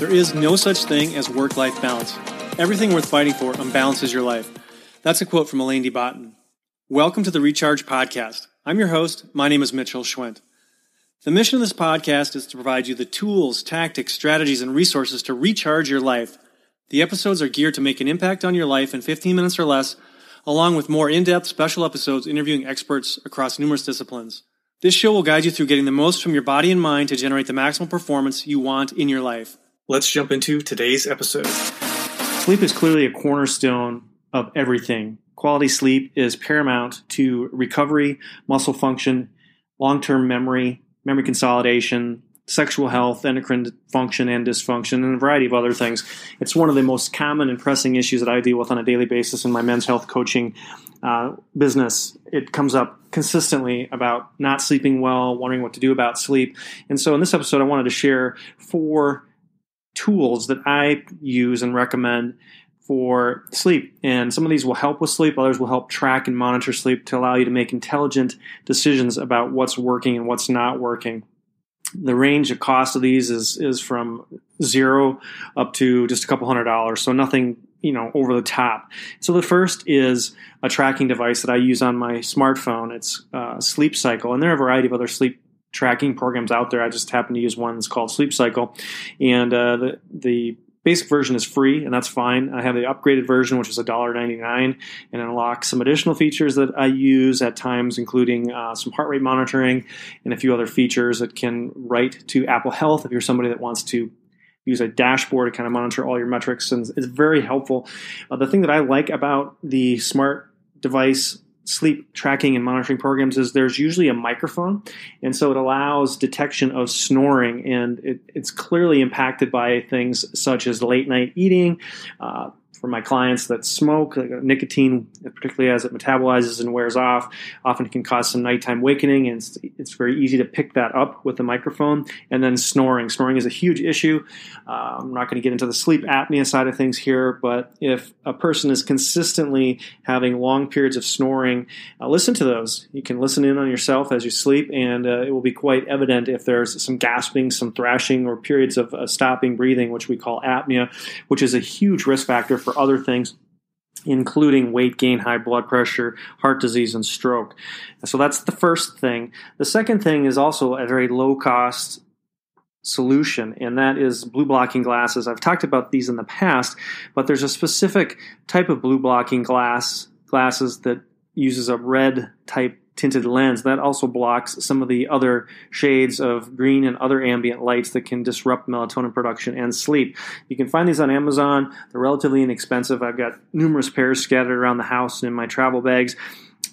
There is no such thing as work life balance. Everything worth fighting for unbalances your life. That's a quote from Alain de Botton. Welcome to the Recharge Podcast. I'm your host. My name is Mitchell Schwent. The mission of this podcast is to provide you the tools, tactics, strategies, and resources to recharge your life. The episodes are geared to make an impact on your life in 15 minutes or less, along with more in depth special episodes interviewing experts across numerous disciplines. This show will guide you through getting the most from your body and mind to generate the maximum performance you want in your life. Let's jump into today's episode. Sleep is clearly a cornerstone of everything. Quality sleep is paramount to recovery, muscle function, long term memory, memory consolidation, sexual health, endocrine function and dysfunction, and a variety of other things. It's one of the most common and pressing issues that I deal with on a daily basis in my men's health coaching uh, business. It comes up consistently about not sleeping well, wondering what to do about sleep. And so in this episode, I wanted to share four tools that I use and recommend for sleep. And some of these will help with sleep, others will help track and monitor sleep to allow you to make intelligent decisions about what's working and what's not working. The range of cost of these is is from zero up to just a couple hundred dollars, so nothing you know over the top. So the first is a tracking device that I use on my smartphone. It's uh, Sleep Cycle, and there are a variety of other sleep tracking programs out there. I just happen to use one that's called Sleep Cycle, and uh, the the basic version is free, and that's fine. I have the upgraded version, which is $1.99, and unlocks some additional features that I use at times, including uh, some heart rate monitoring and a few other features that can write to Apple Health if you're somebody that wants to use a dashboard to kind of monitor all your metrics, and it's very helpful. Uh, the thing that I like about the smart device sleep tracking and monitoring programs is there's usually a microphone, and so it allows detection of snoring, and it, it's clearly impacted by things such as late night eating, uh, for my clients that smoke, nicotine, particularly as it metabolizes and wears off, often can cause some nighttime awakening, and it's, very easy to pick that up with the microphone. And then snoring. Snoring is a huge issue. Uh, I'm not going to get into the sleep apnea side of things here, but if a person is consistently having long periods of snoring, uh, listen to those. You can listen in on yourself as you sleep, and uh, it will be quite evident if there's some gasping, some thrashing, or periods of stopping breathing, which we call apnea, which is a huge risk factor for other things including weight gain, high blood pressure, heart disease, and stroke. So that's the first thing. The second thing is also a very low cost solution, and that is blue blocking glasses. I've talked about these in the past, but there's a specific type of blue blocking glass glasses that uses a red type tinted lens that also blocks some of the other shades of green and other ambient lights that can disrupt melatonin production and sleep. You can find these on Amazon. They're relatively inexpensive. I've got numerous pairs scattered around the house and in my travel bags.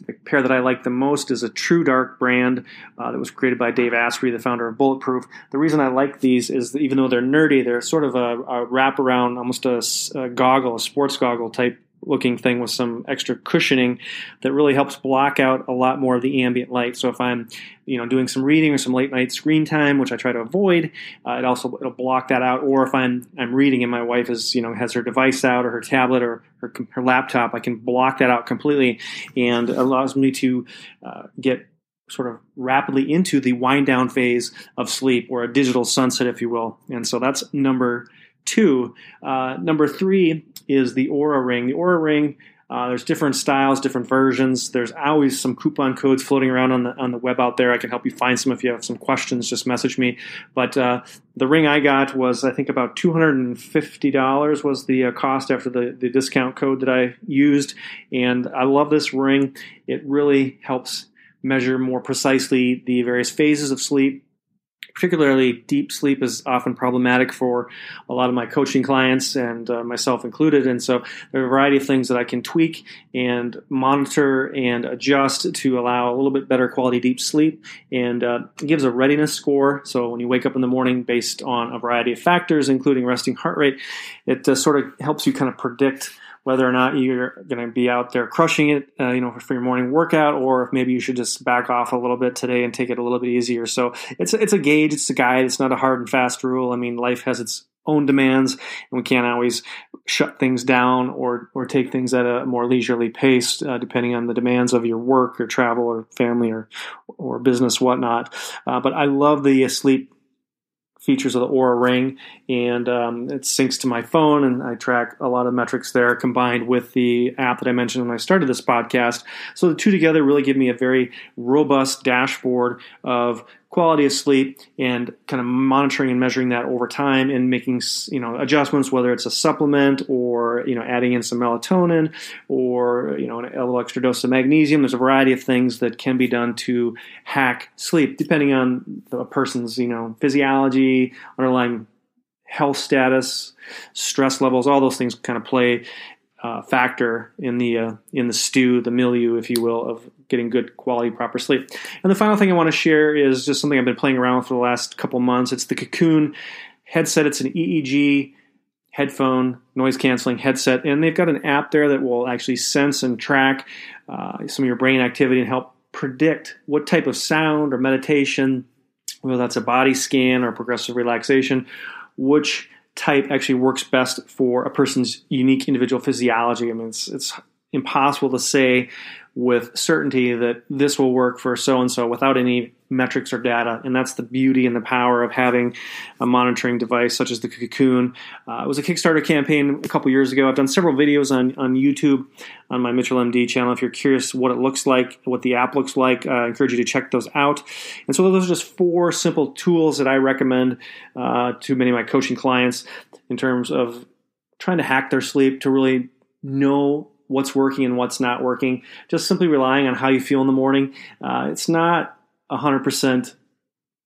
The pair that I like the most is a True Dark brand uh, that was created by Dave Asprey, the founder of Bulletproof. The reason I like these is that even though they're nerdy, they're sort of a, a wrap around, almost a, a goggle, a sports goggle type looking thing with some extra cushioning that really helps block out a lot more of the ambient light. So if I'm, you know, doing some reading or some late night screen time, which I try to avoid, uh, it also it'll block that out. Or if I'm I'm reading and my wife is, you know, has her device out or her tablet or her, her laptop, I can block that out completely, and allows me to uh, get sort of rapidly into the wind down phase of sleep or a digital sunset, if you will. And so that's number two. Uh, number three is the Oura Ring. The Oura Ring, uh, there's different styles, different versions. There's always some coupon codes floating around on the on the web out there. I can help you find some if you have some questions. Just message me. But uh, the ring I got was I think about two hundred and fifty dollars was the uh, cost after the the discount code that I used, and I love this ring. It really helps measure more precisely the various phases of sleep particularly deep sleep is often problematic for a lot of my coaching clients and uh, myself included. And so there are a variety of things that I can tweak and monitor and adjust to allow a little bit better quality deep sleep. And uh, it gives a readiness score. So when you wake up in the morning based on a variety of factors, including resting heart rate, it uh, sort of helps you kind of predict whether or not you're going to be out there crushing it, uh, you know, for your morning workout, or if maybe you should just back off a little bit today and take it a little bit easier. So it's it's a gauge, it's a guide, it's not a hard and fast rule. I mean, life has its own demands, and we can't always shut things down or or take things at a more leisurely pace, uh, depending on the demands of your work or travel or family or or business, whatnot. Uh, but I love the sleep features of the Oura Ring, and um, it syncs to my phone, and I track a lot of metrics there combined with the app that I mentioned when I started this podcast. So the two together really give me a very robust dashboard of quality of sleep and kind of monitoring and measuring that over time and making you know adjustments whether it's a supplement or you know adding in some melatonin or you know a little extra dose of magnesium. There's a variety of things that can be done to hack sleep depending on the person's you know physiology underlying health status stress levels all those things kind of play uh, factor in the uh, in the stew, the milieu, if you will, of getting good quality, proper sleep. And the final thing I want to share is just something I've been playing around with for the last couple months. It's the Kokoon headset. It's an EEG headphone noise canceling headset, and they've got an app there that will actually sense and track uh, some of your brain activity and help predict what type of sound or meditation, whether that's a body scan or progressive relaxation, which type actually works best for a person's unique individual physiology. I mean, it's, it's impossible to say with certainty that this will work for so and so without any metrics or data. And that's the beauty and the power of having a monitoring device such as the Kokoon. Uh, it was a Kickstarter campaign a couple years ago. I've done several videos on, on YouTube on my Mitchell MD channel. If you're curious what it looks like, what the app looks like, uh, I encourage you to check those out. And so those are just four simple tools that I recommend uh, to many of my coaching clients in terms of trying to hack their sleep to really know what's working and what's not working. Just simply relying on how you feel in the morning. Uh, it's not 100%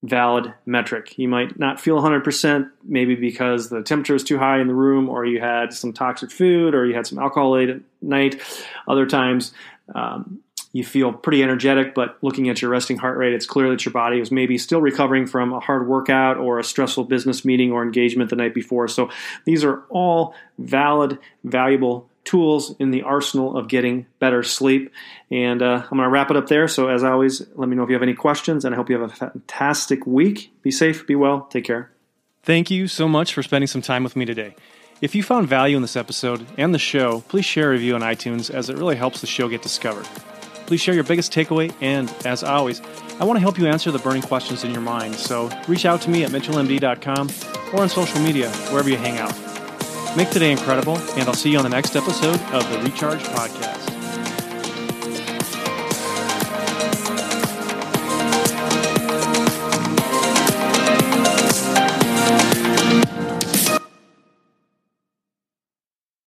valid metric. You might not feel 100%, maybe because the temperature is too high in the room, or you had some toxic food, or you had some alcohol late at night. Other times, um, you feel pretty energetic, but looking at your resting heart rate, it's clear that your body was maybe still recovering from a hard workout or a stressful business meeting or engagement the night before. So these are all valid, valuable tools in the arsenal of getting better sleep. And uh, I'm going to wrap it up there. So, as always, let me know if you have any questions, and I hope you have a fantastic week. Be safe, be well, take care. Thank you so much for spending some time with me today. If you found value in this episode and the show, please share a review on iTunes as it really helps the show get discovered. Please share your biggest takeaway, and as always, I want to help you answer the burning questions in your mind. So reach out to me at mitchellmd.com or on social media, wherever you hang out. Make today incredible, and I'll see you on the next episode of the Recharge Podcast.